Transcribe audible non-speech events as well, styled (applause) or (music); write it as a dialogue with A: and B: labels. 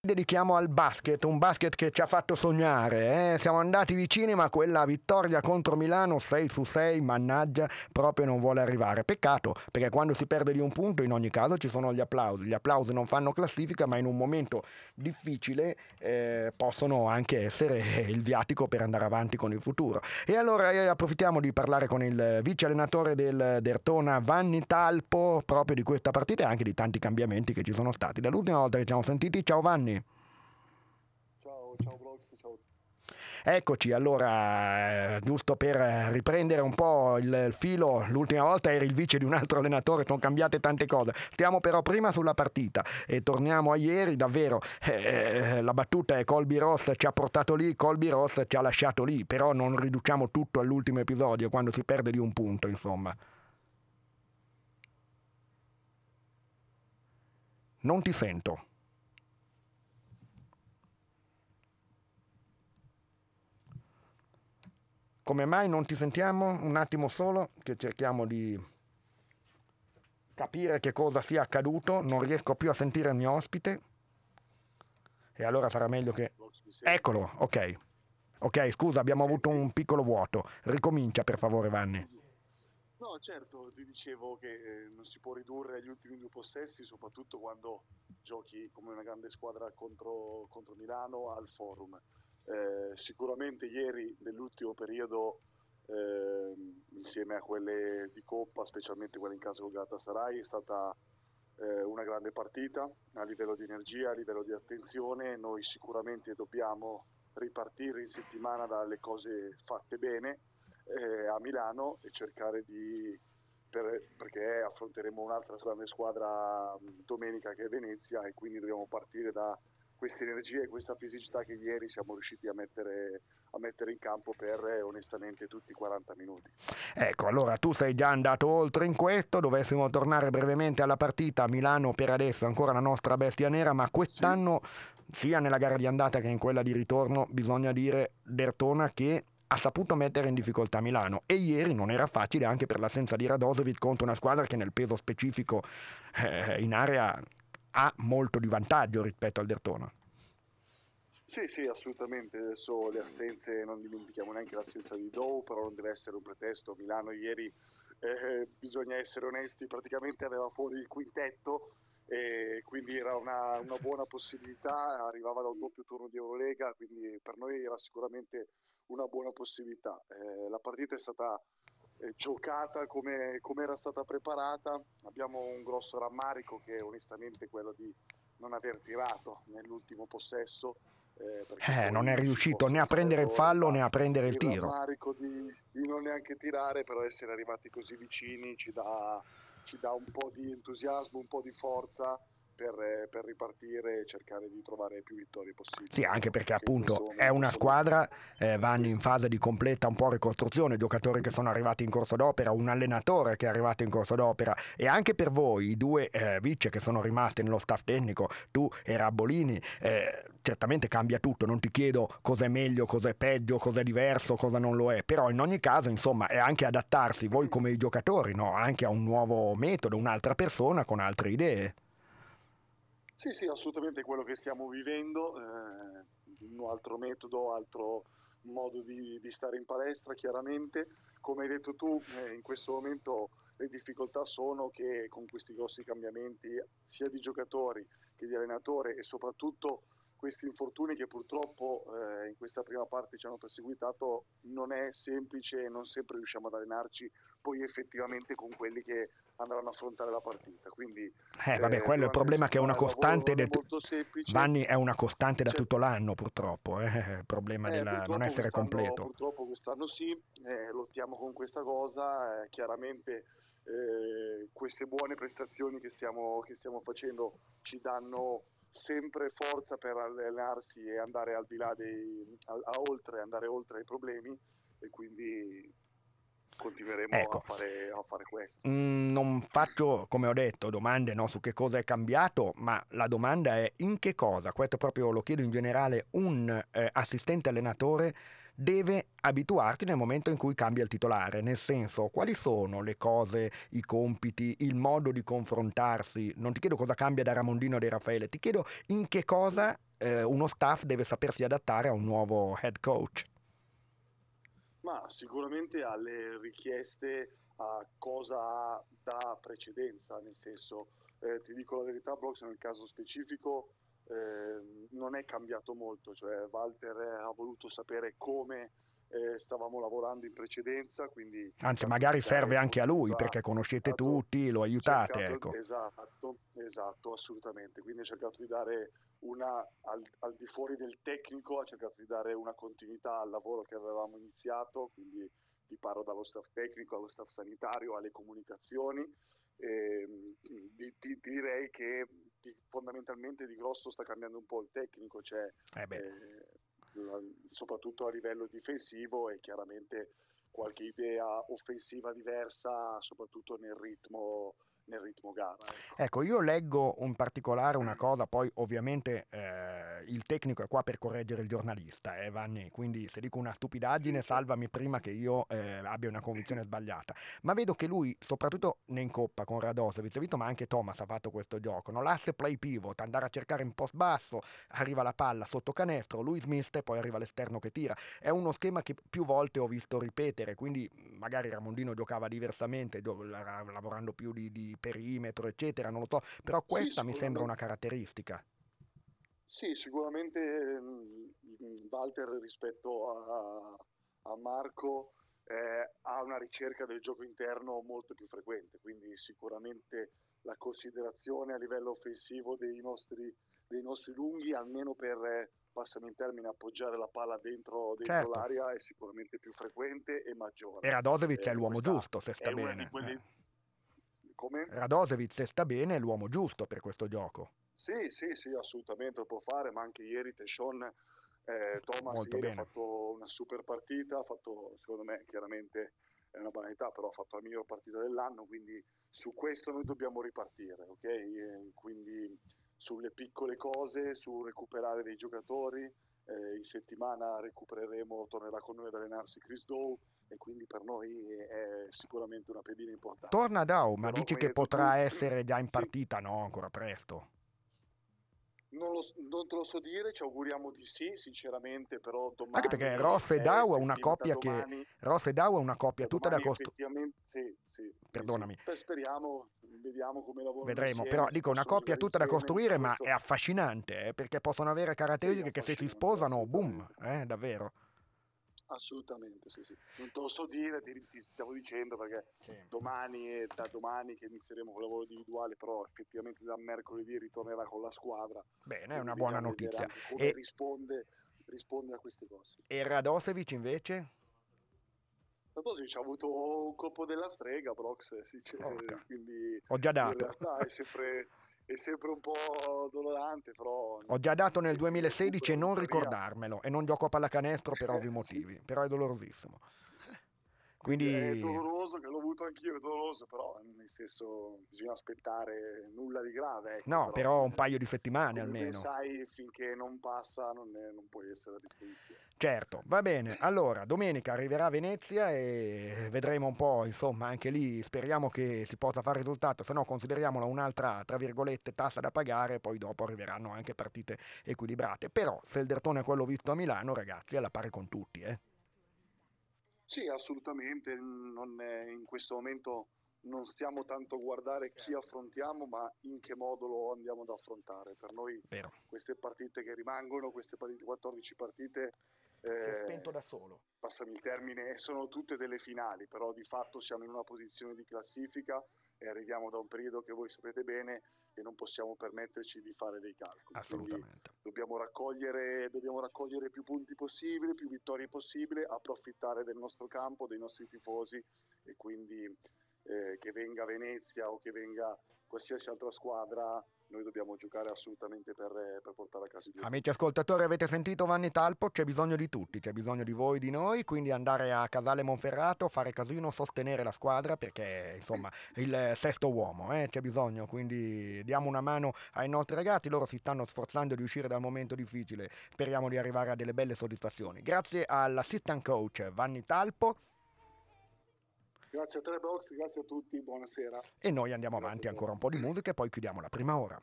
A: dedichiamo al basket, un basket che ci ha fatto sognare. Eh? Siamo andati vicini, ma quella vittoria contro Milano 6 su 6, mannaggia, proprio non vuole arrivare. Peccato, perché quando si perde di un punto, in ogni caso ci sono gli applausi. Gli applausi non fanno classifica, ma in un momento difficile eh, possono anche essere (laughs) il viatico per andare avanti con il futuro. E allora eh, approfittiamo di parlare con il vice allenatore del Dertona, Vanni Talpo, proprio di questa partita e anche di tanti cambiamenti che ci sono stati. Dall'ultima volta che ci siamo sentiti, ciao Vanni. Eccoci, allora, eh, giusto per riprendere un po' il filo, l'ultima volta eri il vice di un altro allenatore, sono cambiate tante cose. Stiamo però prima sulla partita e torniamo a ieri, davvero, eh, eh, la battuta è Colby Ross ci ha portato lì, Colby Ross ci ha lasciato lì, però non riduciamo tutto all'ultimo episodio quando si perde di un punto, insomma. Non ti sento. Come mai non ti sentiamo? Un attimo solo che cerchiamo di capire che cosa sia accaduto. Non riesco più a sentire il mio ospite. E allora sarà meglio che... Eccolo, ok. Ok, scusa, abbiamo avuto un piccolo vuoto. Ricomincia per favore, Vanni.
B: No, certo, ti dicevo che eh, non si può ridurre agli ultimi due possessi, soprattutto quando giochi come una grande squadra contro, contro Milano al forum. Eh, sicuramente ieri nell'ultimo periodo eh, insieme a quelle di Coppa, specialmente quelle in casa con Galatasaray, è stata eh, una grande partita a livello di energia, a livello di attenzione. Noi sicuramente dobbiamo ripartire in settimana dalle cose fatte bene eh, a Milano e cercare di per, perché affronteremo un'altra grande squadra domenica che è Venezia e quindi dobbiamo partire da questa energia e questa fisicità che ieri siamo riusciti a mettere, a mettere in campo per eh, onestamente tutti i 40 minuti.
A: Ecco, allora tu sei già andato oltre in questo, dovessimo tornare brevemente alla partita, Milano per adesso è ancora la nostra bestia nera, ma quest'anno sì. sia nella gara di andata che in quella di ritorno bisogna dire Dertona che ha saputo mettere in difficoltà Milano e ieri non era facile anche per l'assenza di Radosevic contro una squadra che nel peso specifico eh, in area ha molto di vantaggio rispetto al Dertona.
B: Sì, sì, assolutamente. Adesso le assenze, non dimentichiamo neanche l'assenza di Dow, però non deve essere un pretesto. Milano ieri, eh, bisogna essere onesti, praticamente aveva fuori il quintetto e quindi era una, una, buona possibilità, arrivava da un doppio turno di Eurolega, quindi per noi era sicuramente una buona possibilità. Eh, la partita è stata eh, giocata come, come, era stata preparata. Abbiamo un grosso rammarico che è onestamente quello di non aver tirato nell'ultimo possesso.
A: Eh, eh non è riuscito né a prendere il fallo né a prendere il, tiro. Il
B: rammarico di, di, non neanche tirare, però essere arrivati così vicini ci dà, ci dà un po' di entusiasmo, un po' di forza per, per, ripartire e cercare di trovare più vittorie possibili.
A: Sì, anche perché appunto è una squadra, eh, vanno in fase di completa un po' ricostruzione, giocatori che sono arrivati in corso d'opera, un allenatore che è arrivato in corso d'opera e anche per voi i due eh, vice che sono rimasti nello staff tecnico, tu e Rabbolini, eh, certamente cambia tutto, non ti chiedo cosa è meglio, cosa è peggio, cosa è diverso, cosa non lo è, però in ogni caso insomma è anche adattarsi voi come i giocatori, no? anche a un nuovo metodo, un'altra persona con altre idee.
B: Sì, sì, assolutamente quello che stiamo vivendo, eh, un altro metodo, altro modo di, di, stare in palestra, chiaramente. Come hai detto tu, eh, in questo momento le difficoltà sono che con questi grossi cambiamenti sia di giocatori che di allenatore e soprattutto questi infortuni che purtroppo eh, in questa prima parte ci hanno perseguitato non è semplice e non sempre riusciamo ad allenarci poi effettivamente con quelli che andranno a affrontare la partita. Quindi,
A: eh, vabbè, eh, quello è il problema che è una costante de... Vanni è una costante da cioè, tutto l'anno purtroppo, eh? il problema eh, di non essere completo.
B: Purtroppo quest'anno sì, eh, lottiamo con questa cosa, eh, chiaramente queste buone prestazioni che stiamo, che stiamo facendo ci danno sempre forza per allenarsi e andare al di là dei, a, a oltre, andare oltre i problemi e quindi continueremo ecco. a, fare, a, fare, questo.
A: Mm, non faccio, come ho detto, domande no, su che cosa è cambiato, ma la domanda è in che cosa, questo proprio lo chiedo in generale, un eh, assistente allenatore deve abituarti nel momento in cui cambia il titolare, nel senso quali sono le cose, i compiti, il modo di confrontarsi, non ti chiedo cosa cambia da Ramondino a De Raffaele, ti chiedo in che cosa eh, uno staff deve sapersi adattare a un nuovo head coach.
B: Ma sicuramente alle richieste a cosa da precedenza, nel senso, eh, ti dico la verità, Brox nel caso specifico eh, non è cambiato molto, cioè Walter ha voluto sapere come eh, stavamo lavorando in precedenza, quindi...
A: Anzi, magari serve anche a lui perché conoscete
B: cercato,
A: tutti, lo aiutate.
B: Cercato,
A: ecco.
B: Esatto, esatto, assolutamente. Quindi ha cercato di dare una, al, al, di fuori del tecnico, ha cercato di dare una continuità al lavoro che avevamo iniziato, quindi ti parlo dallo staff tecnico allo staff sanitario, alle comunicazioni. Eh, di, di, direi che di, fondamentalmente di grosso sta cambiando un po' il tecnico, cioè, eh eh, soprattutto a livello difensivo e chiaramente qualche idea offensiva diversa, soprattutto nel ritmo nel ritmo gara.
A: Ecco. ecco. io leggo in particolare una cosa, poi ovviamente eh, il tecnico è qua per correggere il giornalista, eh, Vanni, quindi se dico una stupidaggine salvami prima che io eh, abbia una convinzione sbagliata, ma vedo che lui, soprattutto in coppa con Radosovic, visto, ma anche Thomas ha fatto questo gioco, no? l'asse play pivot, andare a cercare in post basso, arriva la palla sotto canestro, lui smista e poi arriva l'esterno che tira, è uno schema che più volte ho visto ripetere, quindi magari Ramondino giocava diversamente, lavorando più di, di perimetro, eccetera, non lo so, però questa sì, mi sembra una caratteristica.
B: Sì, sicuramente mm, Walter rispetto a, a Marco eh, ha una ricerca del gioco interno molto più frequente, quindi sicuramente la considerazione a livello offensivo dei nostri, dei nostri lunghi, almeno per, eh, passami in termine, appoggiare la palla dentro, dentro certo. l'area è sicuramente più frequente e maggiore.
A: E Radosevic eh, è l'uomo giusto, se sta bene. Quelle, eh. Radosevic sta bene, è l'uomo giusto per questo gioco.
B: Sì, sì, sì, assolutamente lo può fare, ma anche ieri Teshon eh, Thomas ieri ha fatto una super partita, ha fatto, secondo me, chiaramente è una banalità, però ha fatto la miglior partita dell'anno, quindi su questo noi dobbiamo ripartire, ok? E quindi sulle piccole cose, su recuperare dei giocatori, eh, in settimana recupereremo, tornerà con noi ad allenarsi Chris Dow, e quindi per noi è sicuramente una pedina importante.
A: Torna Dao, ma Però dici che potrà tu... essere già in partita, sì. no? Ancora presto.
B: Non, lo, non, te lo so dire, ci auguriamo di sì, sinceramente, però domani...
A: Anche perché Ross e Dow è una coppia che... Ross e Dow è una coppia tutta da costruire...
B: Sì, sì.
A: Perdonami.
B: Sì. Speriamo, vediamo come lavorano
A: Vedremo, insieme, però dico una coppia tutta da costruire, ma è affascinante, eh, perché possono avere caratteristiche sì, che se si sposano, boom, eh, davvero.
B: Assolutamente, sì, sì. Non te lo so dire, ti, ti stavo dicendo perché sì. domani è da domani che inizieremo con il lavoro individuale, però effettivamente da mercoledì ritornerà con la squadra.
A: Bene, è una buona notizia.
B: Come e... risponde, risponde, a queste cose.
A: E Radosevic invece?
B: Radosevic ha avuto un colpo della strega, Brox, sì, cioè, quindi
A: Ho già dato. In
B: realtà è sempre è sempre un po' dolorante, però...
A: Ho già dato nel 2016 e non ricordarmelo, e non gioco a pallacanestro per ovvi motivi, però è dolorosissimo. Quindi...
B: È doloroso, che l'ho avuto anch'io, è doloroso, però nel senso bisogna aspettare nulla di grave. Ecco,
A: no, però, però, un paio di settimane almeno.
B: sai, finché non passa non, è, non puoi essere a disposizione.
A: Certo, va bene. Allora, domenica arriverà a Venezia e vedremo un po', insomma, anche lì speriamo che si possa fare risultato, se no consideriamola un'altra, tra virgolette, tassa da pagare, poi dopo arriveranno anche partite equilibrate. Però se il Dertone è quello visto a Milano, ragazzi, è alla pari con tutti, eh.
B: Sì, assolutamente, è, in questo momento non stiamo tanto a guardare chi certo. affrontiamo, ma in che modo lo andiamo ad affrontare. Per noi
A: Vero.
B: queste partite che rimangono, queste partite, 14 partite,
A: eh, si è spento da solo.
B: Passami il termine, sono tutte delle finali, però di fatto siamo in una posizione di classifica e arriviamo da un periodo che voi sapete bene e non possiamo permetterci di fare dei calcoli.
A: Assolutamente.
B: Dobbiamo raccogliere, dobbiamo raccogliere più punti possibili, più vittorie possibili, approfittare del nostro campo, dei nostri tifosi e quindi eh, che venga Venezia o che venga qualsiasi altra squadra noi dobbiamo giocare assolutamente per, per portare a casa i due.
A: Amici ascoltatori, avete sentito Vanni Talpo? C'è bisogno di tutti, c'è bisogno di voi, di noi, quindi andare a Casale Monferrato, fare casino, sostenere la squadra perché insomma il sesto uomo eh, c'è bisogno, quindi diamo una mano ai nostri ragazzi, loro si stanno sforzando di uscire dal momento difficile, speriamo di arrivare a delle belle soddisfazioni. Grazie all'assistant coach Vanni Talpo.
B: Grazie a te Box, grazie a tutti, buonasera.
A: E noi andiamo avanti ancora un po' di musica e poi chiudiamo la prima ora.